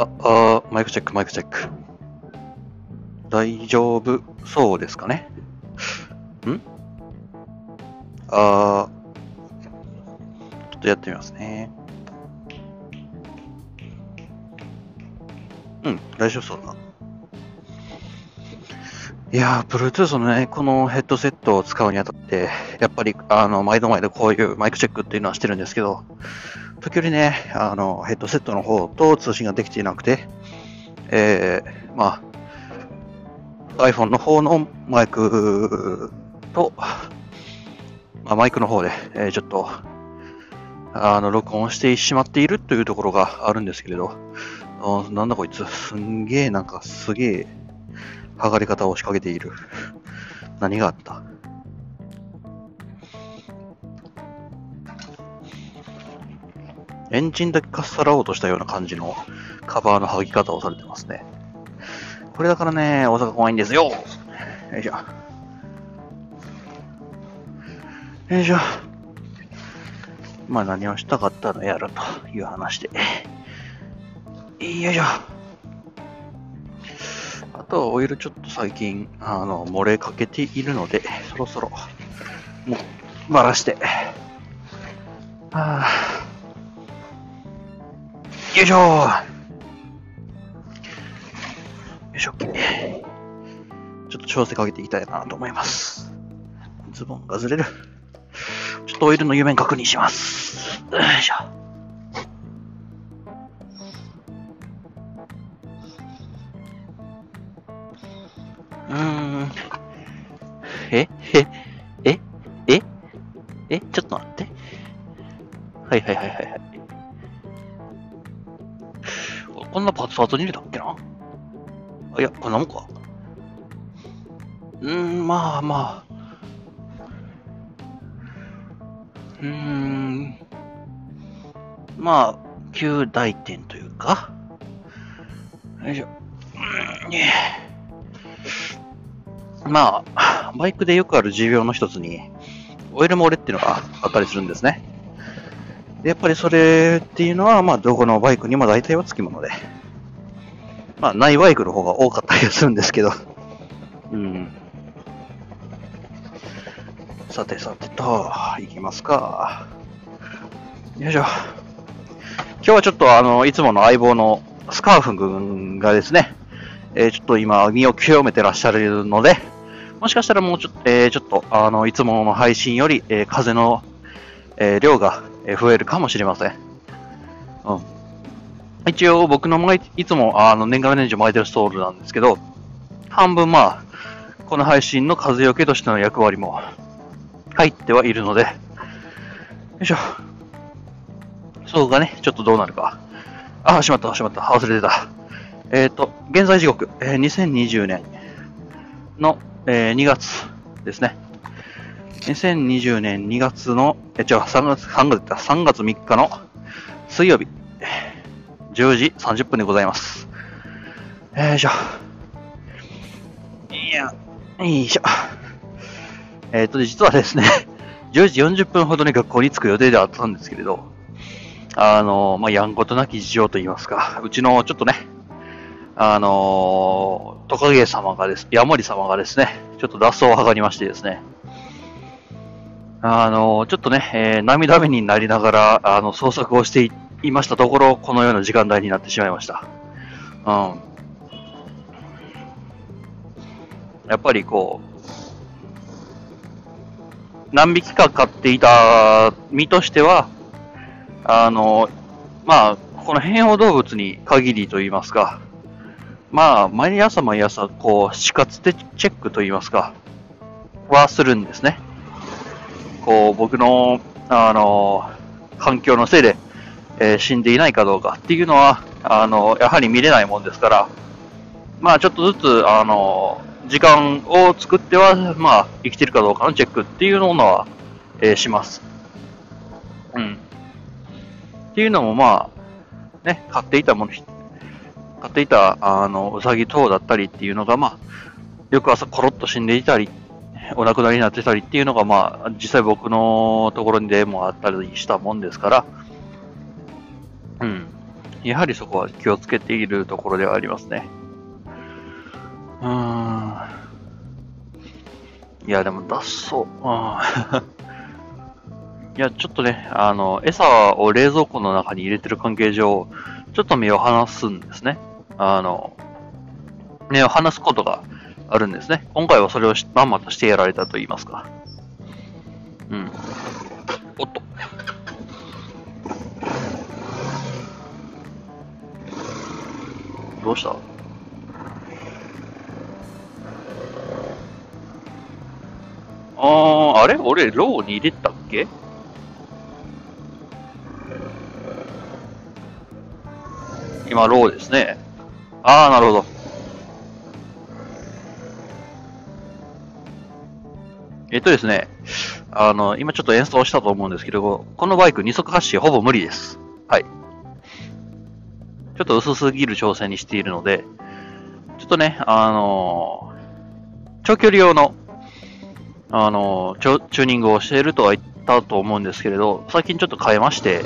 あ、あマイクチェック、マイクチェック。大丈夫そうですかね？ん？あー、ちょっとやってみますね。うん、大丈夫そうだな。いやー、Bluetooth のね、このヘッドセットを使うにあたって、やっぱり、あの、毎度毎度こういうマイクチェックっていうのはしてるんですけど、時折ね、あの、ヘッドセットの方と通信ができていなくて、えー、まあ、iPhone の方のマイクと、まあ、マイクの方で、えーちょっと、あの、録音してしまっているというところがあるんですけれど、なんだこいつ、すんげえ、なんかすげえ、剥がれ方を仕掛けている。何があった？エンジンだけかっさらおうとしたような感じのカバーの剥ぎ方をされてますね。これだからね、大阪怖いんですよ。よいしょ。よいしょ。まあ何をしたかったのやらという話で。よいしょ。あとはオイルちょっと最近、あの、漏れかけているので、そろそろ、もう、ばらして。はあ、よいしょよいしょ、OK ちょっと調整かけていきたいなと思います。ズボンがずれる。ちょっとオイルの湯面確認します。よいしょ。えええええちょっと待って。はいはいはいはいはい。こんなパーツパツに入れたっけな？あいや、こんなもんか。うーん、まあまあ。うーん。まあ、旧大点というか。よいしょ。うーんねまあ、バイクでよくある持病の一つに、オイル漏れっていうのがあったりするんですね。やっぱりそれっていうのは、まあ、どこのバイクにも大体はつきもので。まあ、ないバイクの方が多かったりするんですけど。うん。さてさてと、いきますか。よいしょ。今日はちょっとあの、いつもの相棒のスカーフ君がですね、えーちょっと今、身を清めてらっしゃるので、もしかしたらもうちょっと、えーちょっと、あの、いつもの配信より、えー風の、え量が増えるかもしれません。うん。一応、僕の巻いいつも、あの、年がら年中巻いてるストールなんですけど、半分まあ、この配信の風よけとしての役割も入ってはいるので、よいしょ。そうがね、ちょっとどうなるか。あ、しまった、しまった、忘れてた。えっ、と、現在時刻、えー2020年の、えー2月ですね。2020年2月の、え、違う、3月、3月だ、3月3日の水曜日、10時30分でございます。よいしょ。いや、よいしょ。えっ、と、実はですね、10時40分ほどに学校に着く予定ではあったんですけれど、あの、まあ、やんことなき事情と言いますか、うちのちょっとね、あのトカゲ様がです、ヤモリ様がですね、ちょっと脱走を図りましてですね、あのちょっとね、えー涙目になりながら、あの、捜索をしていましたところ、このような時間帯になってしまいました。うん。やっぱりこう、何匹か飼っていた身としては、あの、まあ、この変応動物に限りと言いますか、まあ、毎朝毎朝、こう、死活でチェックと言いますか、はするんですね。こう、僕の、あの、環境のせいで、えー死んでいないかどうかっていうのは、あの、やはり見れないもんですから、まあ、ちょっとずつ、あの、時間を作っては、まあ、生きてるかどうかのチェックっていうのは、えーします。うん。っていうのも、まあ、ね、買っていたもの、買っていた、あの、うさぎ等だったりっていうのが、まあ、翌朝コロッと死んでいたり、お亡くなりになってたりっていうのが、まあ、実際僕のところにでもあったりしたもんですから、うん。やはりそこは気をつけているところではありますね。うーん。いや、でも脱走。うん。いや、ちょっとね、あの、餌を冷蔵庫の中に入れてる関係上、ちょっと目を離すんですね。あの、目を離すことがあるんですね。今回はそれをまんまとしてやられたと言いますか。うん。おっと。どうした？あー、あれ？俺、ローに入れたっけ？今、ローですね。あー、なるほど。えっとですね、あの、今ちょっと演奏したと思うんですけど、このバイク二足発進ほぼ無理です。はい。ちょっと薄すぎる挑戦にしているので、ちょっとね、あのー、長距離用の、あのー、チューニングをしているとは言ったと思うんですけれど、最近ちょっと変えまして、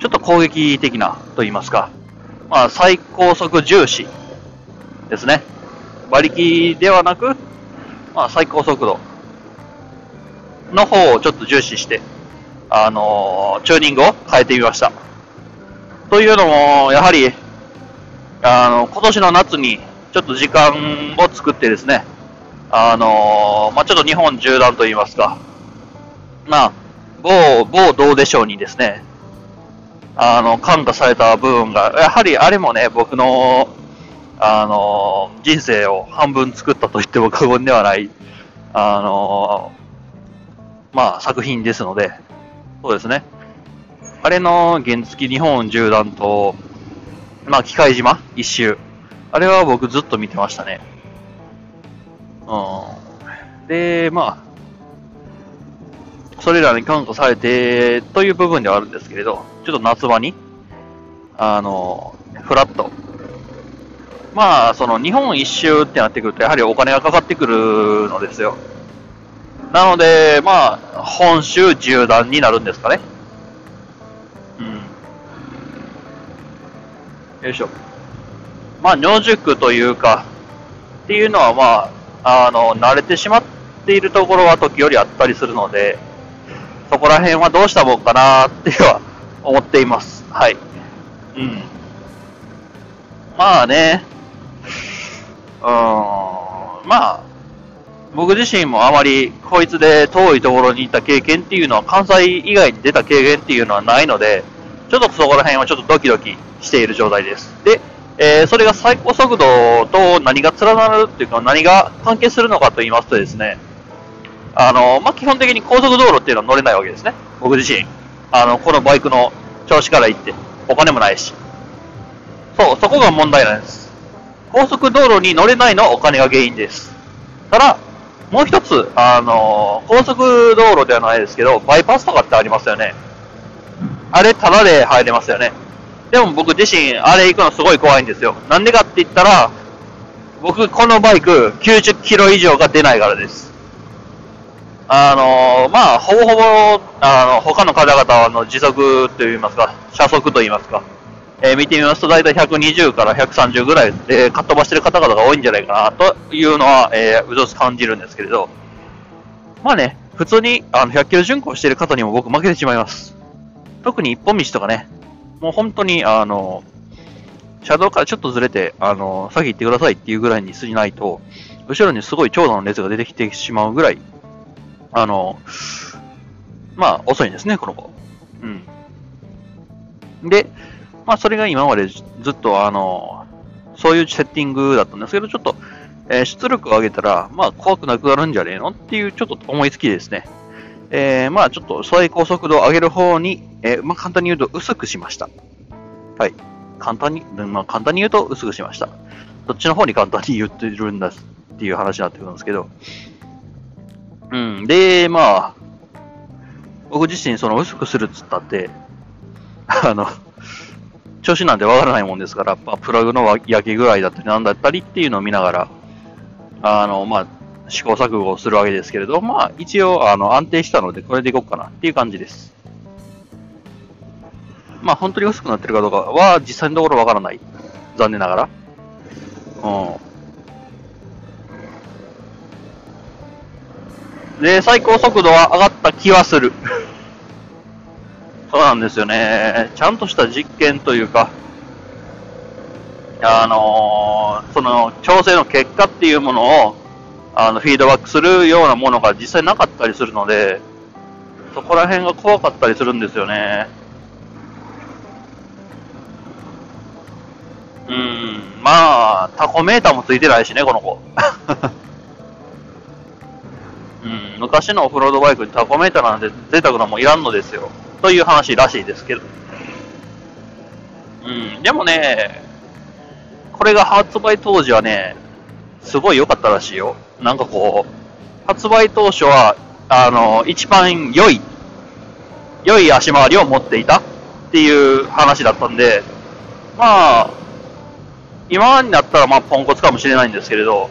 ちょっと攻撃的なと言いますか、まあ、最高速重視ですね。馬力ではなく、まあ、最高速度の方をちょっと重視して、あのー、チューニングを変えてみました。というのも、やはり、あの、今年の夏にちょっと時間を作ってですね、あのー、まあ、ちょっと日本縦断といいますか、まあ、某、某どうでしょうにですね、あの、感化された部分が、やはりあれもね、僕の、あの、人生を半分作ったと言っても過言ではない、あの、まあ、作品ですので、そうですね。あれの原付日本縦断と、まあ、機械島一周。あれは僕ずっと見てましたね。うん。で、まあ、それらに感化されてという部分ではあるんですけれど、ちょっと夏場に、あの、フラット。まあ、その日本一周ってなってくると、やはりお金がかかってくるのですよ。なので、まあ、本州縦断になるんですかね。うん。よいしょ。まあ、野宿というか、っていうのはまあ、あの、慣れてしまっているところは時よりあったりするので、そこら辺はどうしたもんかなっていうのは思っています。はい。うん。まあね、うん、まあ、僕自身もあまりこいつで遠いところに行った経験っていうのは関西以外に出た経験っていうのはないので、ちょっとそこら辺はちょっとドキドキしている状態です。で、えー、それが最高速度と何が連なるっていうか何が関係するのかと言いますとですね、あの、まあ、基本的に高速道路っていうのは乗れないわけですね。僕自身。あの、このバイクの調子から行って、お金もないし。そう、そこが問題なんです。高速道路に乗れないのはお金が原因です。ただ、もう一つ、あのー、高速道路ではないですけど、バイパスとかってありますよね。あれ、ただで入れますよね。でも僕自身、あれ行くのすごい怖いんですよ。なんでかって言ったら、僕、このバイク、90キロ以上が出ないからです。あの、まあ、ほぼほぼ、あの、他の方々の時速といいますか、車速といいますか、えー、見てみますと、大体120から130ぐらいで、かっ飛ばしてる方々が多いんじゃないかな、というのは、えー、うぞつ感じるんですけれど、まあね、普通に、あの、100キロ巡航してる方にも僕負けてしまいます。特に一本道とかね、もう本当に、あの、車道からちょっとずれて、あの、先行ってくださいっていうぐらいにしないと、後ろにすごい長蛇の列が出てきてしまうぐらい、あの、まあ、遅いんですね、この子。うん。で、まあ、それが今までずっと、あの、そういうセッティングだったんですけど、ちょっと、えー、出力を上げたら、まあ、怖くなくなるんじゃねえの？っていう、ちょっと思いつきですね。えー、まあ、ちょっと最高速度を上げる方に、えー、まあ、簡単に言うと薄くしました。はい。簡単に、まあ、簡単に言うと薄くしました。どっちの方に簡単に言ってるんだっていう話になってくるんですけど。うん。で、まあ、僕自身その薄くするっつったって、あの、調子なんてわからないもんですから、まあ、プラグの焼き具合だったりなんだったりっていうのを見ながら、あの、まあ、試行錯誤をするわけですけれど、まあ、一応、あの、安定したので、これでいこうかなっていう感じです。まあ本当に薄くなってるかどうかは実際のところわからない。残念ながら。うん。で、最高速度は上がった気はする。そうなんですよね。ちゃんとした実験というか、あのー、その調整の結果っていうものを、あの、フィードバックするようなものが実際なかったりするので、そこら辺が怖かったりするんですよね。うん、まあ、タコメーターもついてないしね、この子。うん、昔のオフロードバイクにタコメーターなんて贅沢なもんいらんのですよ。という話らしいですけど。うん、でもね、これが発売当時はね、すごい良かったらしいよ。なんかこう、発売当初は、あの、一番良い、良い足回りを持っていたっていう話だったんで、まあ、今になったらまあポンコツかもしれないんですけれど、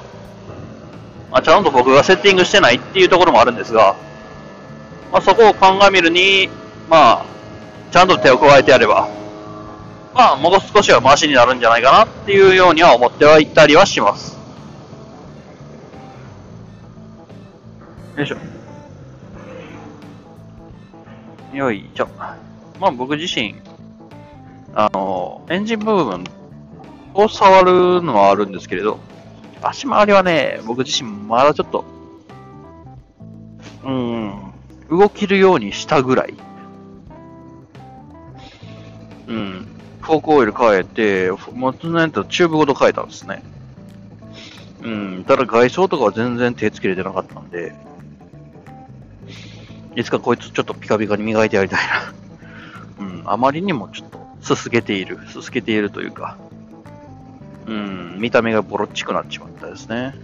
まあ、ちゃんと僕がセッティングしてないっていうところもあるんですが、まあ、そこを鑑みるに、まあ、ちゃんと手を加えてやれば、まあ、もう少しはマシになるんじゃないかなっていうようには思ってはいたりはします。よいしょ。よいしょ。まあ僕自身、あの、エンジン部分を触るのはあるんですけれど、足回りはね、僕自身まだちょっと、うん、動けるようにしたぐらい。うん。フォークオイル変えて、元のやつチューブごと変えたんですね。うん。ただ外装とかは全然手つけれてなかったんで、いつかこいつちょっとピカピカに磨いてやりたいな。うん。あまりにもちょっとすすげている。すすげているというか、うん、見た目がボロっちくなっちまったですね。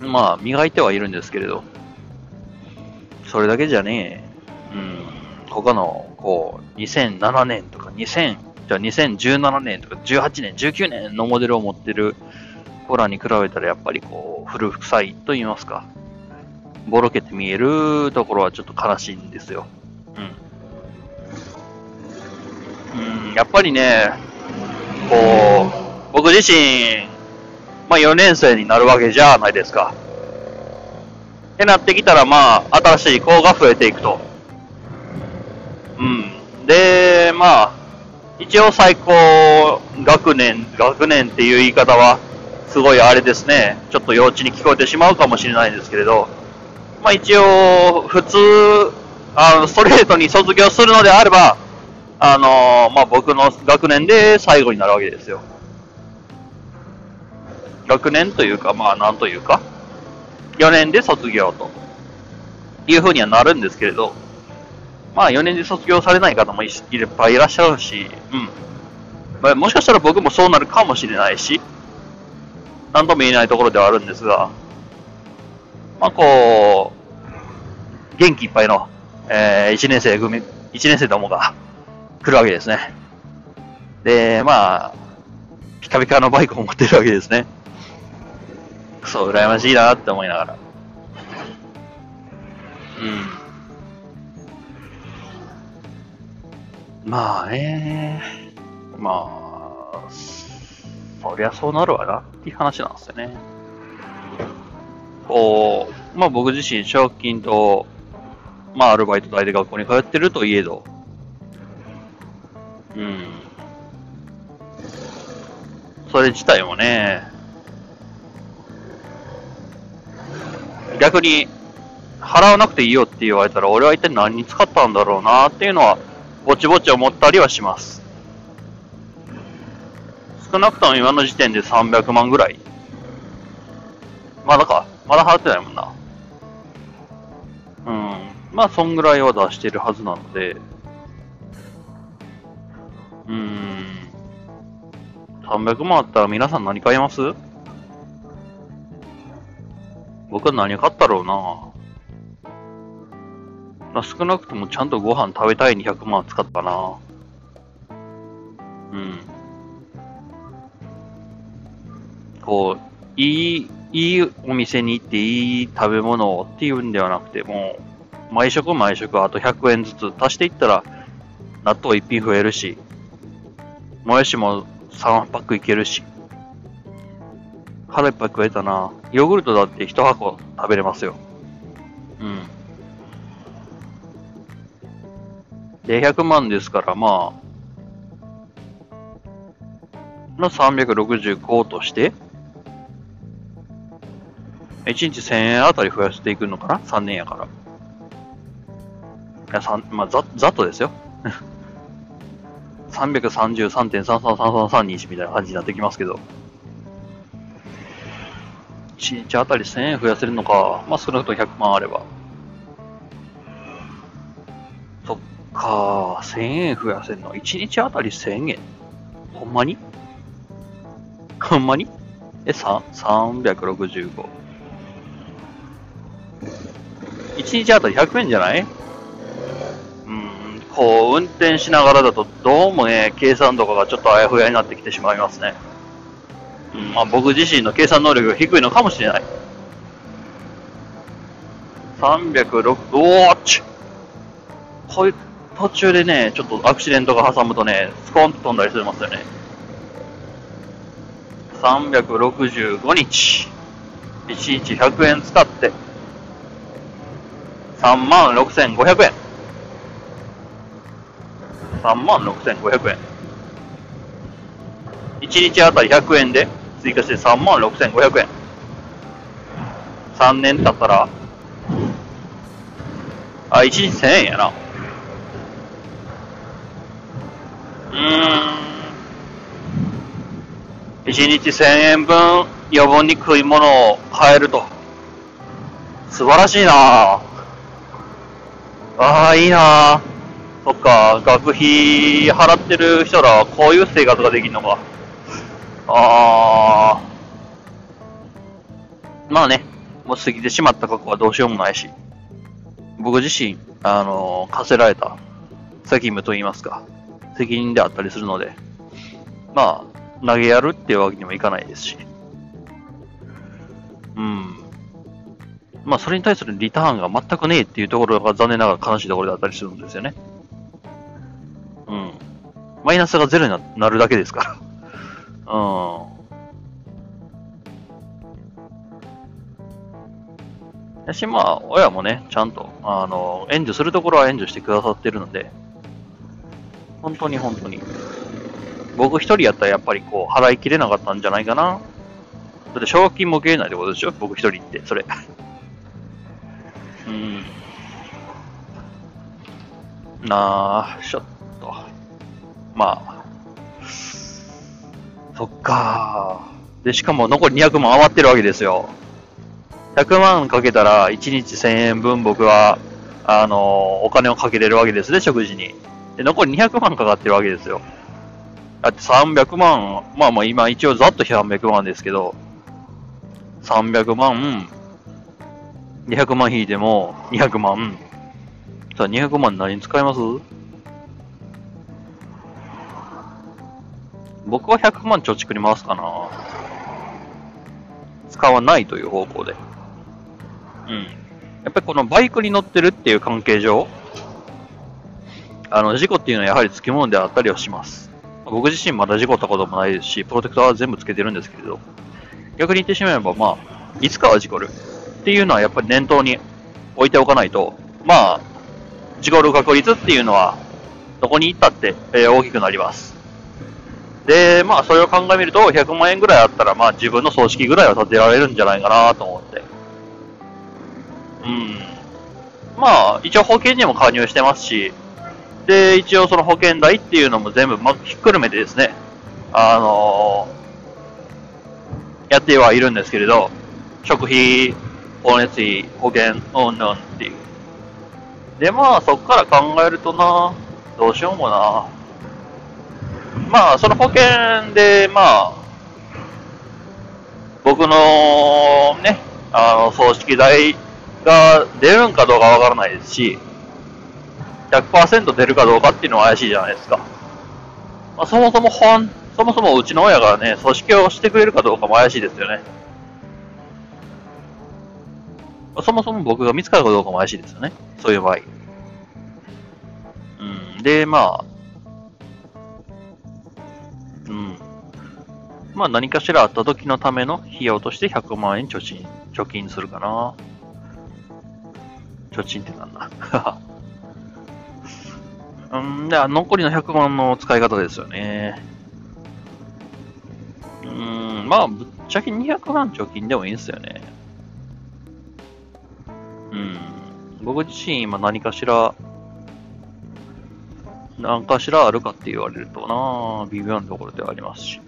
うん。まあ、磨いてはいるんですけれど、それだけじゃねえ。うん。他の、こう、2007年とか2000、じゃあ2017年とか18年、19年のモデルを持ってるコラに比べたらやっぱりこう、古臭いと言いますか、ボロけて見えるところはちょっと悲しいんですよ。うん。うん、やっぱりね、こう、僕自身、まあ4年生になるわけじゃないですか。ってなってきたら、まあ、新しい子が増えていくと。うん。で、まあ、一応最高学年、学年っていう言い方は、すごいあれですね。ちょっと幼稚に聞こえてしまうかもしれないんですけれど、まあ一応、普通、あの、ストレートに卒業するのであれば、あのー、まあ、僕の学年で最後になるわけですよ。学年というか、まあ、なんというか、4年で卒業というふうにはなるんですけれど、まあ、4年で卒業されない方もいっぱいいらっしゃるし、うん。まあ、もしかしたら僕もそうなるかもしれないし、なんとも言えないところではあるんですが、まあ、こう、元気いっぱいの、えー、1年生組、1年生どもが、来るわけですね。で、まあ、ピカピカのバイクを持ってるわけですね。そう、羨ましいなって思いながら。うん。まあね、まあ、そりゃそうなるわなっていう話なんですよね。こう、まあ僕自身、奨学金と、まあアルバイト代で学校に通ってるといえど、うん。それ自体もね、逆に払わなくていいよって言われたら俺は一体何に使ったんだろうなっていうのはぼちぼち思ったりはします。少なくとも今の時点で300万ぐらい。まだか。まだ払ってないもんな。うん。まあ、そんぐらいは出してるはずなので、うーん。300万あったら皆さん何買います？僕は何買ったろうな。まあ、少なくともちゃんとご飯食べたいに100万使ったな。うん。こう、いい、いいお店に行っていい食べ物っていうんではなくて、もう、毎食毎食あと100円ずつ足していったら、納豆1品増えるし、もやしも3パックいけるし、腹いっぱい食えたな。ヨーグルトだって1箱食べれますよ。うん。で、100万ですから、まあ、の365として、1日1000円あたり増やしていくのかな ?3 年やから。いや、3、まあ、ざ、ざっとですよ。333.333331みたいな感じになってきますけど。1日あたり1000円増やせるのか。まあ、少なくとも100万あれば。そっか、1000円増やせるの。1日あたり1000円ほんまに？ほんまに？え、3、365。1日あたり100円じゃない、こう、運転しながらだと、どうもね、計算とかがちょっとあやふやになってきてしまいますね。うん、まあ僕自身の計算能力が低いのかもしれない。306、おーっちこういう途中でね、ちょっとアクシデントが挟むとね、スコーンと飛んだりしますよね。365日、1日100円使って、3万6500円。3万6500円。1日あたり100円で追加して3万6500円。3年経ったら、あ、1日1000円やな。うん。1日1000円分余分に食い物を買えると。素晴らしいなああ、いいなそっか、学費払ってる人らはこういう生活ができるのか。ああ。まあね、もう過ぎてしまった過去はどうしようもないし、僕自身、あの課せられた責務といいますか、責任であったりするので、まあ、投げやるっていうわけにもいかないですし。うん。まあ、それに対するリターンが全くねえっていうところが残念ながら悲しいところだったりするんですよね。うん。マイナスがゼロになるだけですから。うん。やし、まあ、親もね、ちゃんと、あの、援助するところは援助してくださってるので、本当に本当に。僕一人やったらやっぱりこう、払いきれなかったんじゃないかな。だって奨学金も受けれないってことでしょ？僕一人って、それ。うん。なあ、ちょっと。まあ。そっかで、しかも残り200万余ってるわけですよ。100万かけたら1日1000円分僕は、あの、お金をかけれるわけですね、食事に。で、残り200万かかってるわけですよ。だって300万、まあまあ今一応ざっと300万ですけど、300万、200万引いても200万。さあ200万何に使います？僕は100万貯蓄に回すかな。使わないという方向で。うん。やっぱりこのバイクに乗ってるっていう関係上、あの、事故っていうのはやはりつきものであったりはします。僕自身まだ事故ったこともないですし、プロテクターは全部つけてるんですけれど、逆に言ってしまえば、まあ、いつかは事故るっていうのはやっぱり念頭に置いておかないと、まあ、事故る確率っていうのは、どこに行ったって、え大きくなります。で、まあ、それを考えみると、100万円ぐらいあったら、まあ、自分の葬式ぐらいは建てられるんじゃないかなと思って。うん。まあ、一応保険にも加入してますし、で、一応その保険代っていうのも全部、まあ、ひっくるめてですね、あのー、やってはいるんですけれど、食費、光熱費、保険、うんぬんっていう。で、まあ、そっから考えるとな、どうしようもな。まあ、その保険で、まあ、僕のね、あの、葬式代が出るんかどうかわからないですし、100%出るかどうかっていうのは怪しいじゃないですか。まあ、そもそも本、そもそもうちの親がね、組織をしてくれるかどうかも怪しいですよね。まあそもそも僕が見つかるかどうかも怪しいですよね。そういう場合。うん。で、まあ、まあ何かしらあった時のための費用として100万円貯金、貯金するかな。貯金ってなんだ？うん、で、残りの100万の使い方ですよね。うん、まあ、ぶっちゃけ200万貯金でもいいんですよね。うん。僕自身今何かしら、何かしらあるかって言われるとな微妙なところではありますし。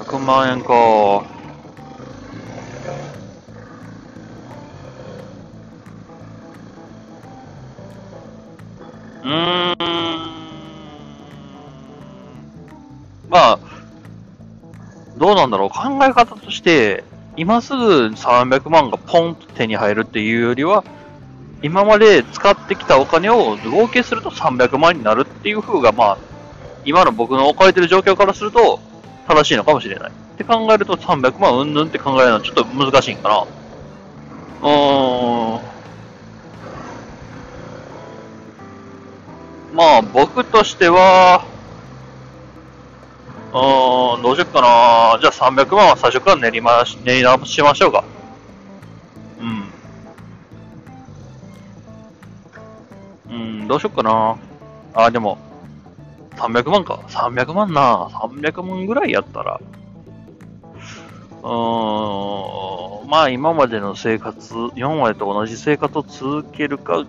100万円か。うん。まあ、どうなんだろう?考え方として、今すぐ300万がポンと手に入るっていうよりは、今まで使ってきたお金を合計すると300万になるっていう風が、まあ、今の僕の置かれてる状況からすると、正しいのかもしれない。って考えると300万うんぬんって考えるのはちょっと難しいんかな。うーん。まあ、僕としては、うーん、どうしよっかな。じゃあ300万は最初から練りまし、練り直しましょうか。うん。うん、どうしよっかな。あ、でも、300万か。300万な。300万ぐらいやったら。うーん、まあ今までの生活、今までと同じ生活を続けるか、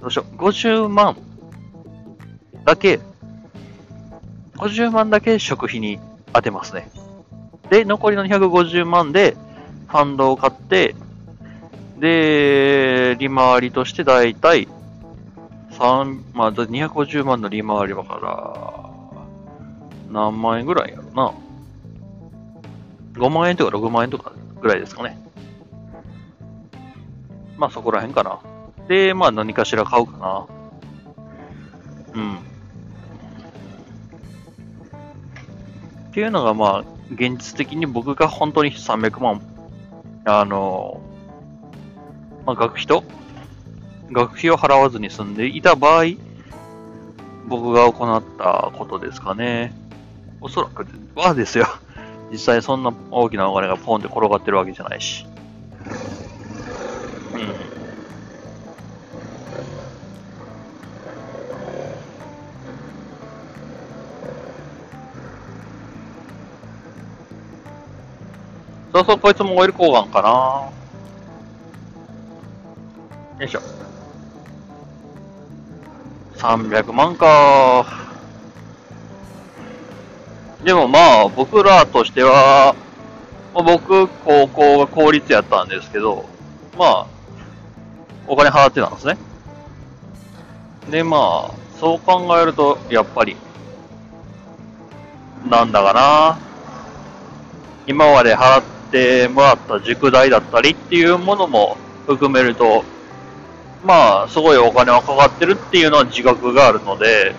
どうしよう。50万だけ、50万だけ食費に当てますね。で、残りの250万でファンドを買って、で、利回りとしてだいたい3、まあ、だ250万の利回りだから、何万円ぐらいやろな。5万円とか6万円とかぐらいですかね。まあそこら辺かな。で、まあ何かしら買うかな。うん。っていうのがまあ、現実的に僕が本当に300万、あの、まあ学費と、学費を払わずに済んでいた場合、僕が行ったことですかね。おそらくはですよ。実際そんな大きなお金がポンって転がってるわけじゃないし。うん。そうそう、こいつもオイル交換かな。よいしょ。300万か。でもまあ、僕らとしては、僕、高校が公立やったんですけど、まあ、お金払ってたんですね。で、まあ、そう考えると、やっぱり、なんだかな。今まで払ってもらった塾代だったりっていうものも含めると、まあ、すごいお金はかかってるっていうのは自覚があるので、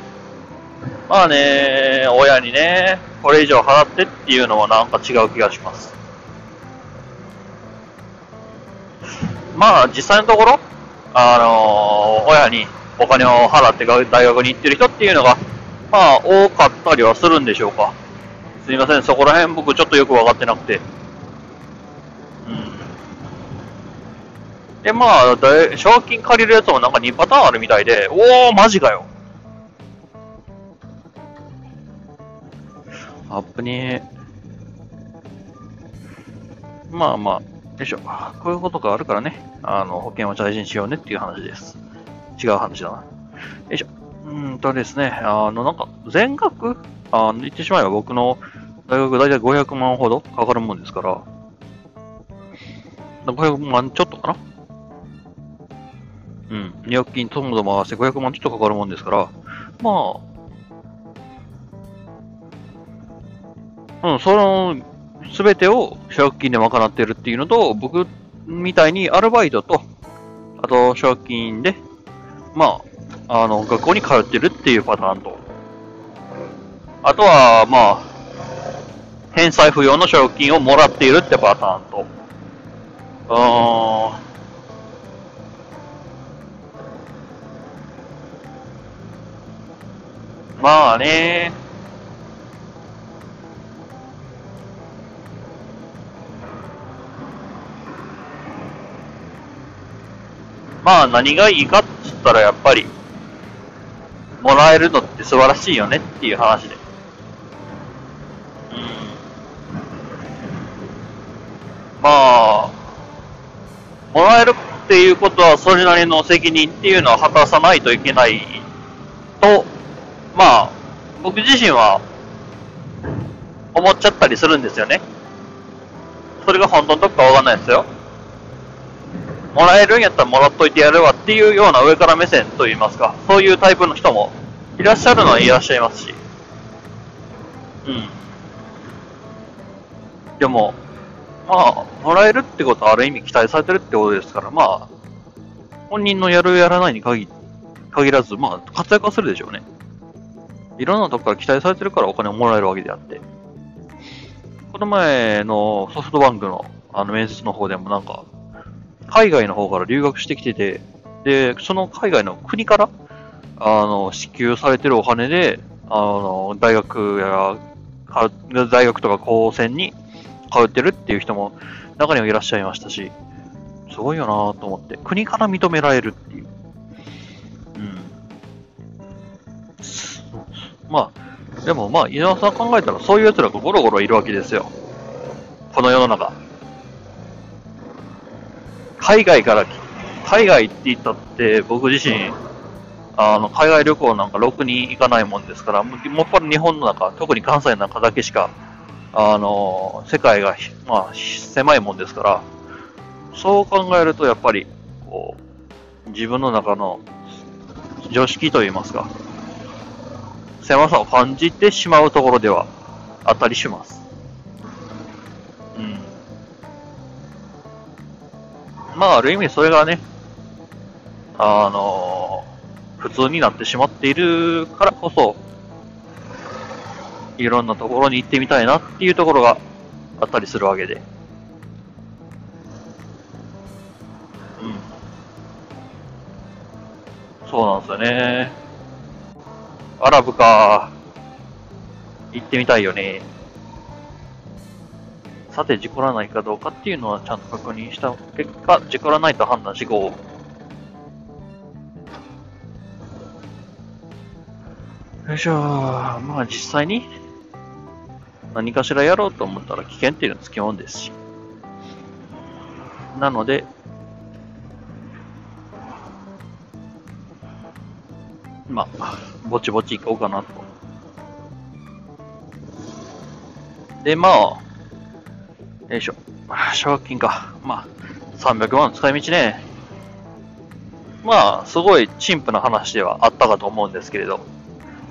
まあね、親にね、これ以上払ってっていうのはなんか違う気がします。まあ、実際のところ、あのー親にお金を払って大学に行ってる人っていうのが、まあ、多かったりはするんでしょうか。すいません、そこら辺僕ちょっとよくわかってなくて。うん。で、まあ、だい賞金借りるやつもなんか2パターンあるみたいで、おー、マジかよ。アップに、まあまあ、よいしょ。こういうことがあるからね、あの、保険を大事にしようねっていう話です。違う話だな。よいしょ。うーんとですね、あの、なんか、全額？あの、言ってしまえば僕の大学大体500万ほどかかるもんですから、500万ちょっとかな？うん。入金ともども合わせて500万ちょっとかかるもんですから、まあ、うん、その、すべてを奨学金で賄ってるっていうのと、僕みたいにアルバイトと、あと奨学金で、まあ、あの、学校に通ってるっていうパターンと、あとは、まあ、返済不要の奨学金をもらっているってパターンと、あー。まあね。まあ何がいいかって言ったらやっぱり、もらえるのって素晴らしいよねっていう話で。うん。まあ、もらえるっていうことはそれなりの責任っていうのは果たさないといけないと、まあ、僕自身は思っちゃったりするんですよね。それが本当のとこかわかんないですよ。もらえるんやったらもらっといてやるわっていうような上から目線といいますか、そういうタイプの人もいらっしゃるのはいらっしゃいますし。うん。でも、まあ、もらえるってことはある意味期待されてるってことですから、まあ、本人のやるやらないに限限らず、まあ、活躍はするでしょうね。いろんなとこから期待されてるからお金をもらえるわけであって。この前のソフトバンクのあの面接の方でもなんか、海外の方から留学してきてて、で、その海外の国から、あの、支給されてるお金で、あの、大学や、大学とか高専に通ってるっていう人も中にはいらっしゃいましたし、すごいよなと思って、国から認められるっていう。まあ、でもまあ、稲田さん考えたらそういう奴らがゴロゴロいるわけですよ。この世の中。海外から、海外って言ったって僕自身、あの、海外旅行なんかろくに行かないもんですから、もっぱら日本の中、特に関西の中だけしか、あの、世界が、まあ、狭いもんですから、そう考えるとやっぱり、こう、自分の中の常識といいますか、狭さを感じてしまうところではあったりします。うん。まあ、ある意味それがね、あの普通になってしまっているからこそ、いろんなところに行ってみたいなっていうところがあったりするわけで。うん。そうなんですよね。アラブか。行ってみたいよね。さて、事故らないかどうかっていうのはちゃんと確認した結果、事故らないと判断しごよいしょまあ実際に何かしらやろうと思ったら危険っていうのはつきもんですし。なので、まあ、ぼちぼち行こうかなと。で、まあ、よいしょ。奨学金か。まあ、300万使い道ね。まあ、すごい陳腐な話ではあったかと思うんですけれど、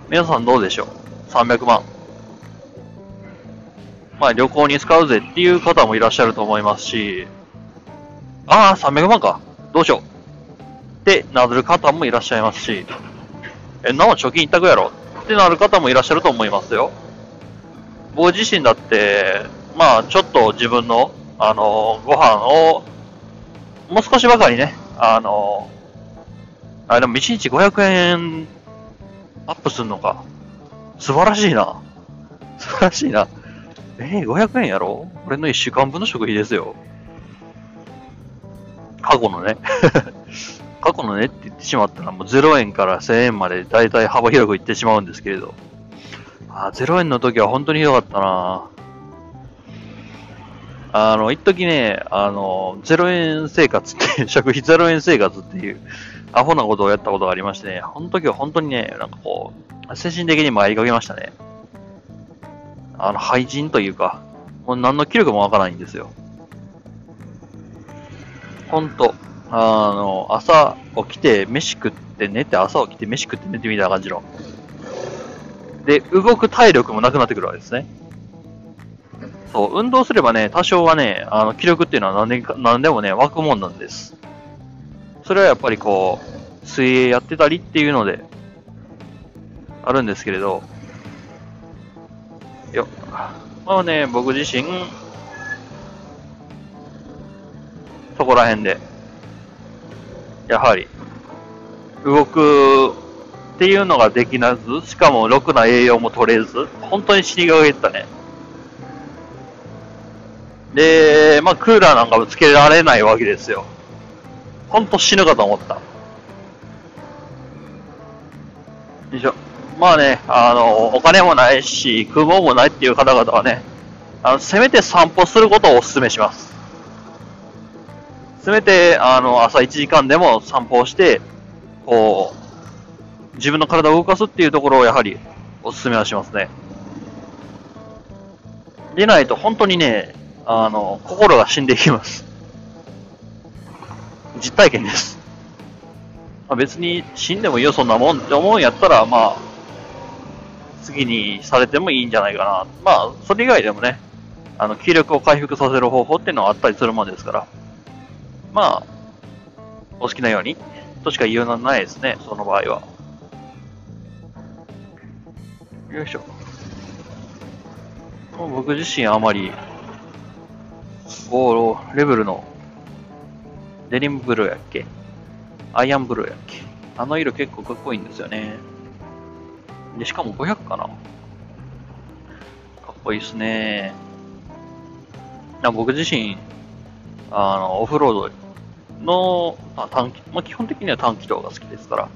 皆さんどうでしょう ?300 万。まあ、旅行に使うぜっていう方もいらっしゃると思いますし、ああ、300万か。どうしよう。ってなる方もいらっしゃいますし、え、なも貯金一択やろ？ってなる方もいらっしゃると思いますよ。僕自身だって、まあ、ちょっと自分の、あの、ご飯を、もう少しばかりね、あの、あ、でも1日500円アップすんのか。素晴らしいな。素晴らしいな。えー、500円やろ？俺の1週間分の食費ですよ。過去のね。過去のねって言ってしまったらもう0円から1000円まで大体幅広くいってしまうんですけれど。あ、0円の時は本当にひどかったなあの、一時ね、あの、0円生活って、食費0円生活っていう、アホなことをやったことがありましてね、この時は本当にね、なんかこう、精神的に参りかけましたね。あの、廃人というか、もう何の気力もわからないんですよ。ほんと、あの、朝起きて飯食って寝て、朝起きて飯食って寝てみたいな感じの。で、動く体力もなくなってくるわけですね。そう、運動すればね、多少はね、あの、気力っていうのは何で何でもね、湧くもんなんです。それはやっぱりこう、水泳やってたりっていうので、あるんですけれど、よ、まあね、僕自身、そこら辺で。やはり、動くっていうのができなず、しかもろくな栄養も取れず、本当に死にかけたね。で、まあ、クーラーなんかもつけられないわけですよ。ほんと死ぬかと思った。よいしょ。まあね、あの、お金もないし、空港もないっていう方々はね、あの、せめて散歩することをお勧めします。せめて、あの、朝1時間でも散歩をして、こう、自分の体を動かすっていうところをやはりお勧めはしますね。でないと本当にね、あの、心が死んでいきます。実体験です。ま、別に死んでもいいよ、そんなもんって思うんやったら、まあ、次にされてもいいんじゃないかな。まあ、それ以外でもね、あの、気力を回復させる方法っていうのはあったりするもんですから。まあ、お好きなように、としか言うがないですね、その場合は。よいしょ。僕自身あまり、ゴーレベルの、デニムブルーやっけアイアンブルーやっけあの色結構かっこいいんですよね。で、しかも500かなかっこいいっすね。な僕自身、あの、オフロードの、あ、短期、まあ、基本的には短期動が好きですから。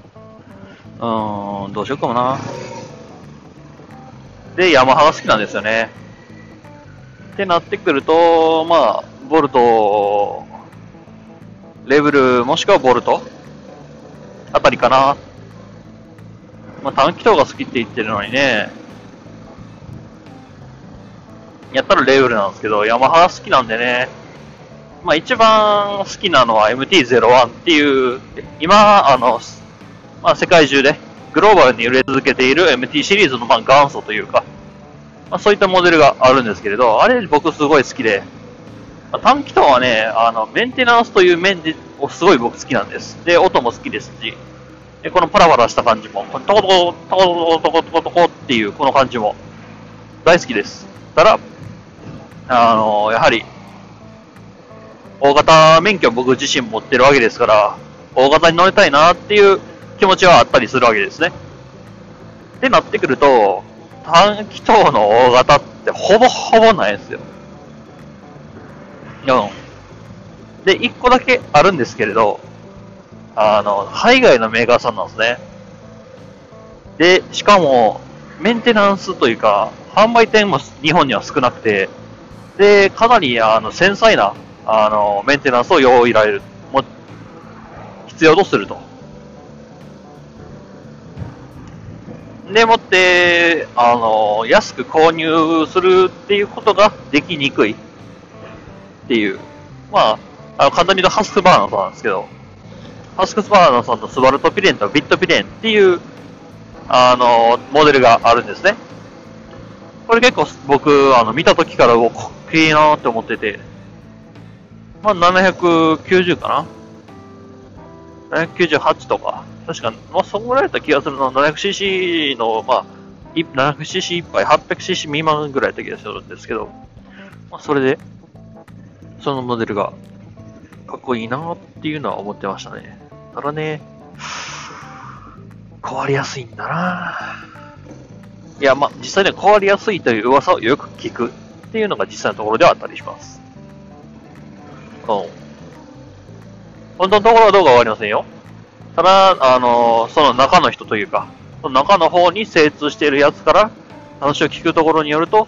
うーん、どうしようかもな。で、ヤマハが好きなんですよね。ってなってくると、まあ、ボルト、レベル、もしくはボルトあたりかな。まあ、短期動が好きって言ってるのにね、やったらレベルなんですけど、ヤマハが好きなんでね、まあ一番好きなのは MT-01 っていう、今、あの、まあ世界中でグローバルに売れ続けている MT シリーズのまあ元祖というか、まあそういったモデルがあるんですけれど、あれ僕すごい好きで、まあ、短期とはね、あの、メンテナンスという面で、すごい僕好きなんです。で、音も好きですし、でこのパラパラした感じも、トコトコ、トコトコトコトコトコっていうこの感じも大好きです。ただ、あの、やはり、大型免許僕自身持ってるわけですから、大型に乗りたいなっていう気持ちはあったりするわけですね。ってなってくると、短気筒の大型ってほぼほぼないですよ。うん。で、一個だけあるんですけれど、あの、海外のメーカーさんなんですね。で、しかも、メンテナンスというか、販売店も日本には少なくて、で、かなりあの繊細なあの、メンテナンスを用意られる、も、必要とすると。でもって、あの、安く購入するっていうことができにくいっていう。まあ、あの簡単に言うとハスクバーナーさんなんですけど、ハスクバーナーさんとスバルトピレンとビットピレンっていう、あの、モデルがあるんですね。これ結構僕、あの、見た時から、お、かっけいいなって思ってて、まあ、790かな ?798 とか。確か、まあ、そんぐらいだった気がするの。700cc の、まあ、700cc 1杯、800cc 未満ぐらいだった気がするんですけど、まあ、それで、そのモデルが、かっこいいなっていうのは思ってましたね。ただね、壊りやすいんだないや、まあ、実際には壊りやすいという噂をよく聞くっていうのが実際のところではあったりします。うん。本当のところはどうかわかりませんよ。ただ、あのー、その中の人というか、その中の方に精通しているやつから話を聞くところによると、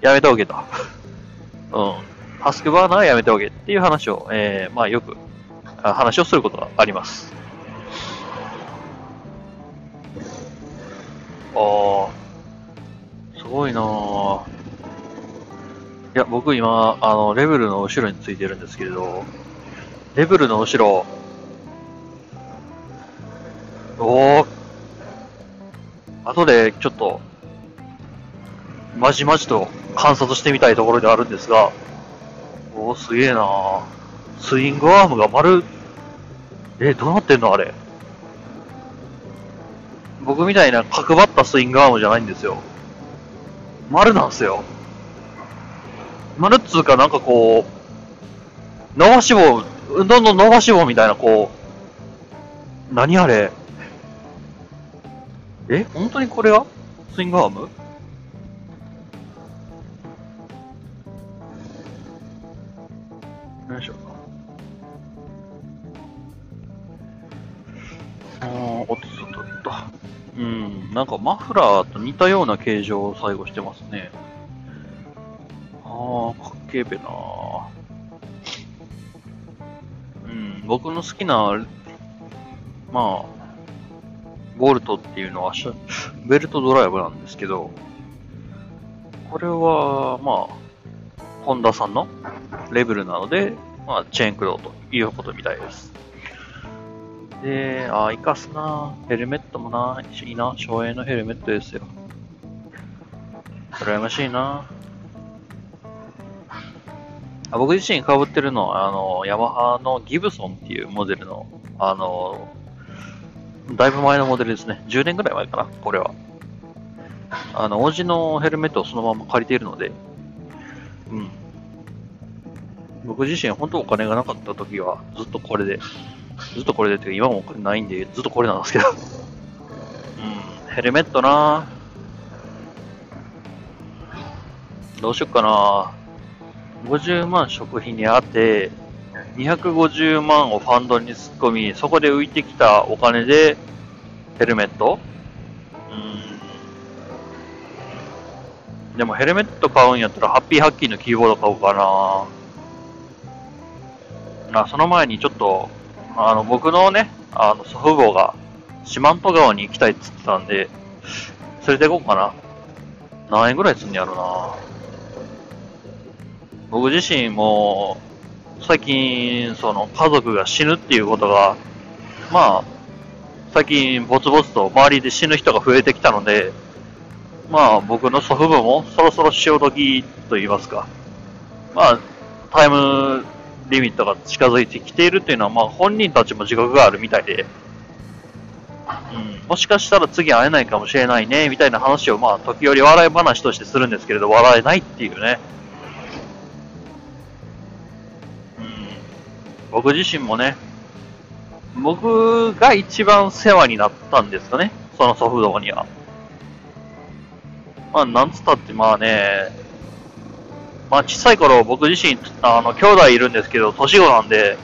やめておけと。うん。ハスクバーナーはやめておけっていう話を、えー、まあよく、話をすることがあります。ああ、すごいなぁ。や、僕今、あの、レベルの後ろについてるんですけれど、レベルの後ろ、おー、後でちょっと、まじまじと観察してみたいところであるんですが、おー、すげえなスイングアームが丸、え、どうなってんのあれ。僕みたいな角張ったスイングアームじゃないんですよ。丸なんですよ。丸っつうかなんかこう、伸ばし棒どんどん伸ばし棒みたいな、こう、何あれ？え？本当にこれが？スイングアーム？よいしょ。あー、おっとっとっと。うん、なんかマフラーと似たような形状を最後してますね。あー、かっけえべなうん、僕の好きな、まあ、ボルトっていうのはシベルトドライブなんですけど、これは、まあ、ホンダさんのレベルなので、まあ、チェーン駆動ということみたいです。で、あ、生かすなヘルメットもな、いいな、省エネのヘルメットですよ。羨ましいな僕自身被ってるのは、あの、ヤマハのギブソンっていうモデルの、あの、だいぶ前のモデルですね。10年ぐらい前かな、これは。あの、王子のヘルメットをそのまま借りているので、うん。僕自身、本当お金がなかった時は、ずっとこれで、ずっとこれでっていうか、今もお金ないんで、ずっとこれなんですけど。うん、ヘルメットなどうしよっかな50万食費にあて、250万をファンドに突っ込み、そこで浮いてきたお金で、ヘルメットうん。でもヘルメット買うんやったら、ハッピーハッキーのキーボード買おうかなあ、その前にちょっと、あの、僕のね、あの、祖父母が、四万十川に行きたいっつってたんで、連れて行こうかな。何円ぐらいすんねやろな僕自身も、最近、その、家族が死ぬっていうことが、まあ、最近、ぼつぼつと周りで死ぬ人が増えてきたので、まあ、僕の祖父母もそろそろ潮時と言いますか、まあ、タイムリミットが近づいてきているっていうのは、まあ、本人たちも自覚があるみたいで、うん、もしかしたら次会えないかもしれないね、みたいな話を、まあ、時折笑い話としてするんですけれど、笑えないっていうね。僕自身もね、僕が一番世話になったんですかね、その祖父母には。まあ、なんつったって、まあね、まあ、小さい頃、僕自身、あの、兄弟いるんですけど、年子なんで、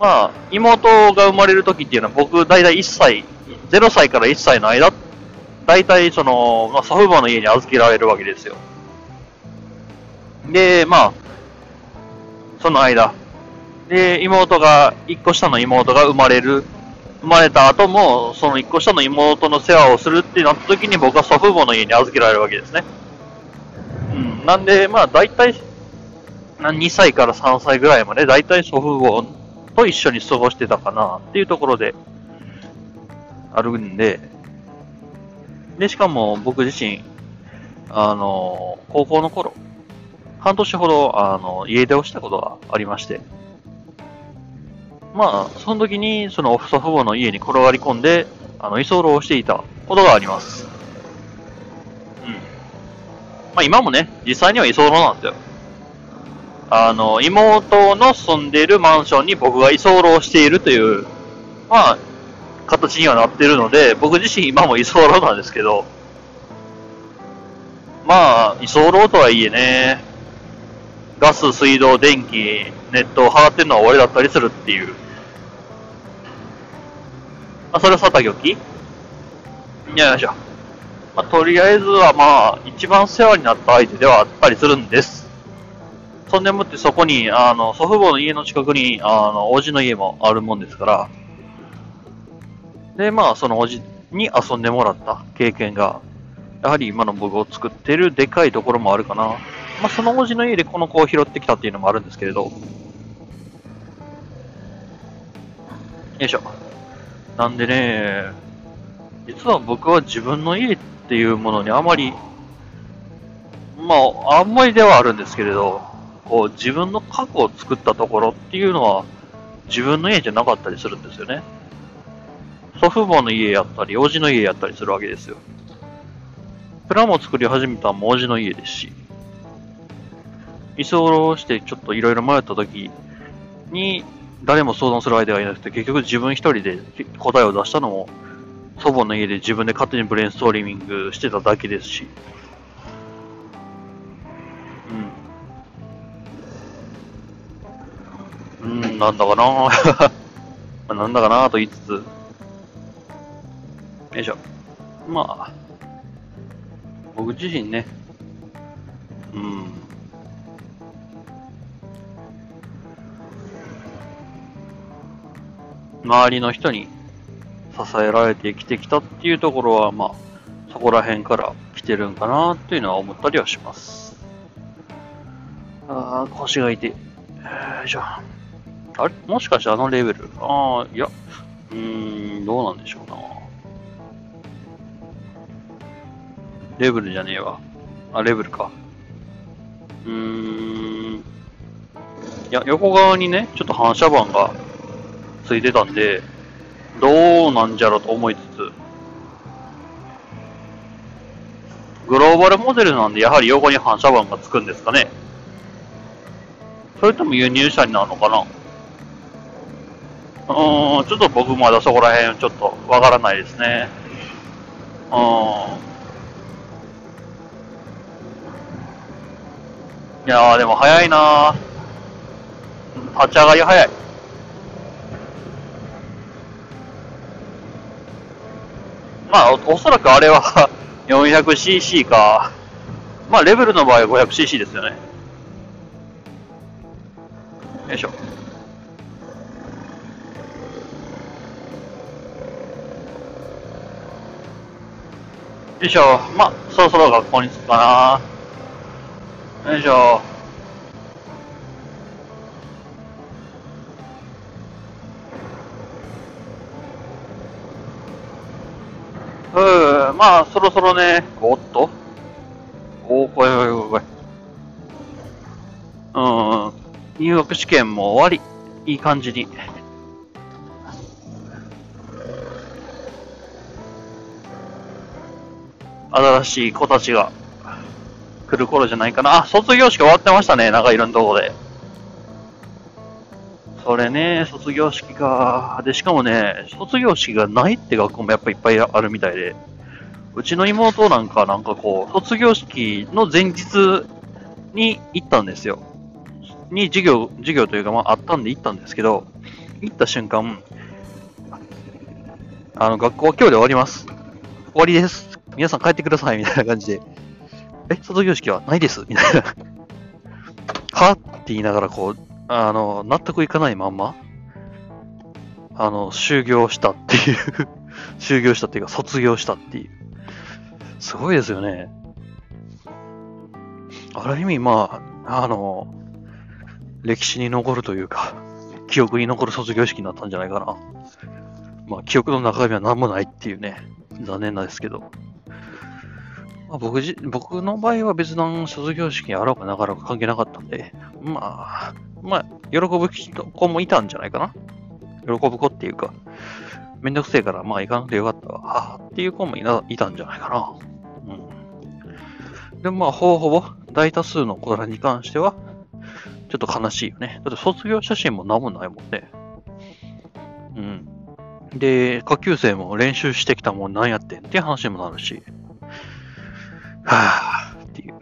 まあ、妹が生まれる時っていうのは、僕、だいたい1歳、0歳から1歳の間、だいたいその、まあ、祖父母の家に預けられるわけですよ。で、まあ、その間、で、妹が、一個下の妹が生まれる、生まれた後も、その一個下の妹の世話をするってなった時に僕は祖父母の家に預けられるわけですね。うん。なんで、まあ大体、2歳から3歳ぐらいまで大体祖父母と一緒に過ごしてたかなっていうところで、あるんで、で、しかも僕自身、あの、高校の頃、半年ほど、あの、家出をしたことがありまして、まあ、その時に、その祖父母の家に転がり込んで、あの、居候していたことがあります。うん。まあ今もね、実際には居候なんですよ。あの、妹の住んでいるマンションに僕が居候しているという、まあ、形にはなっているので、僕自身今も居候なんですけど、まあ、居候とはいえね、ガス、水道、電気、ネットを払ってるのは俺だったりするっていう。まあ、それはさたき？おきやよいしょう。まあ、とりあえずはまあ、一番世話になった相手ではあったりするんです。そんでもってそこに、あの、祖父母の家の近くに、あの、おじの家もあるもんですから、で、まあ、そのおじに遊んでもらった経験が、やはり今の僕を作ってるでかいところもあるかな。まあ、そのおじの家でこの子を拾ってきたっていうのもあるんですけれど。よいしょ。なんでね、実は僕は自分の家っていうものにあまり、まあ、あんまりではあるんですけれど、こう、自分の過去を作ったところっていうのは、自分の家じゃなかったりするんですよね。祖父母の家やったり、おじの家やったりするわけですよ。プラモ作り始めたのもおじの家ですし、居候してちょっといろいろ迷った時に、誰も相談する相手がいなくて、結局自分一人で答えを出したのも、祖母の家で自分で勝手にブレインストーリーミングしてただけですし。うん。うん、なんだかな なんだかなと言いつつ。よいしょ。まあ、僕自身ね、うん。周りの人に支えられて生きてきたっていうところは、まあ、そこら辺から来てるんかなっていうのは思ったりはします。ああ、腰が痛い。よいしょ。あれ？もしかしてあのレベル？ああ、いや、うーん、どうなんでしょうな。レベルじゃねえわ。あ、レベルか。うーん。いや、横側にね、ちょっと反射板がついてたんで、どうなんじゃろと思いつつ、グローバルモデルなんで、やはり横に反射板がつくんですかね。それとも輸入車になるのかなうん、ちょっと僕まだそこら辺ちょっとわからないですね。うん。いやー、でも早いなー。立ち上がり早い。まあ、おそらくあれは 400cc か。まあ、レベルの場合は 500cc ですよね。よいしょ。よいしょ。まあ、そろそろ学校に着くかな。よいしょ。うーまあ、そろそろね、おっとおー、こいこいこいこい。うん、入学試験も終わり、いい感じに。新しい子たちが来る頃じゃないかな。あ、卒業式終わってましたね、なんかいろんなとこで。それね、卒業式か。で、しかもね、卒業式がないって学校もやっぱいっぱいあるみたいで。うちの妹なんかなんかこう、卒業式の前日に行ったんですよ。に授業、授業というかまああったんで行ったんですけど、行った瞬間、あの、学校は今日で終わります。終わりです。皆さん帰ってください、みたいな感じで。え、卒業式はないですみたいな。はって言いながらこう、あの、納得いかないまんま、あの、終業したっていう、終業したっていうか卒業したっていう。すごいですよね。ある意味、まあ、あの、歴史に残るというか、記憶に残る卒業式になったんじゃないかな。まあ、記憶の中身は何もないっていうね、残念なんですけど。まあ、僕じ、僕の場合は別段卒業式やろうかなかろうか関係なかったんで、まあ、まあ、喜ぶ子もいたんじゃないかな。喜ぶ子っていうか、めんどくせえから、まあ行かなくてよかったわ、はぁっていう子もいないたんじゃないかな。うん。でもまあ、ほぼほぼ、大多数の子らに関しては、ちょっと悲しいよね。だって卒業写真も何もないもんね。うん。で、下級生も練習してきたもんなんやってんっていう話にもなるし、はぁっていう。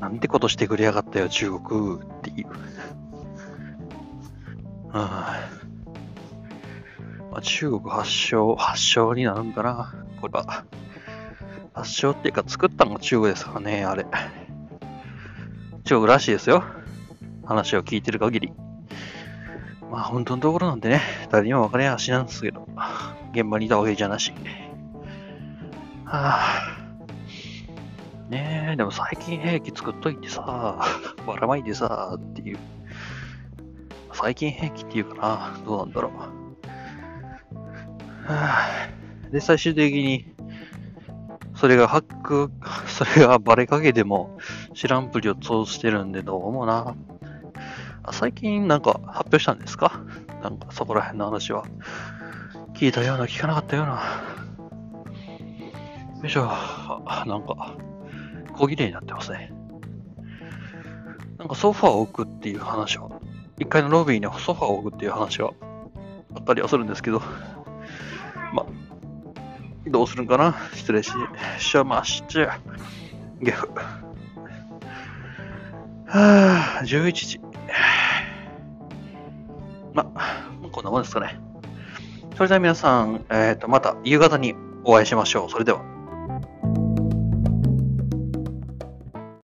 なんてことしてくれやがったよ、中国っていう。はぁまあ、中国発祥、発祥になるんかな、これは。発祥っていうか作ったのが中国ですからね、あれ。中国らしいですよ。話を聞いてる限り。まあ本当のところなんでね、誰にも分かりやしなんですけど、現場にいたわけじゃなし。はぁ。ねえ、でも最近兵器作っといてさ、ばらまいてさ、っていう。最近兵器っていうかな、どうなんだろう。は ぁで、最終的に、それがハック、それがバレかけても知らんぷりを通してるんで、どうもな。最近なんか発表したんですか？なんかそこら辺の話は。聞いたような、聞かなかったような。よいしょ。なんか、小綺麗になってますね。なんかソファーを置くっていう話は1階のロビーにソファーを置くっていう話はあったりはするんですけど、まあ、どうするんかな？失礼し、しゃましちゃ。ゲフ。はぁ、11時。まあ、こんなもんですかね。それでは皆さん、えっ、と、また夕方にお会いしましょう。それでは。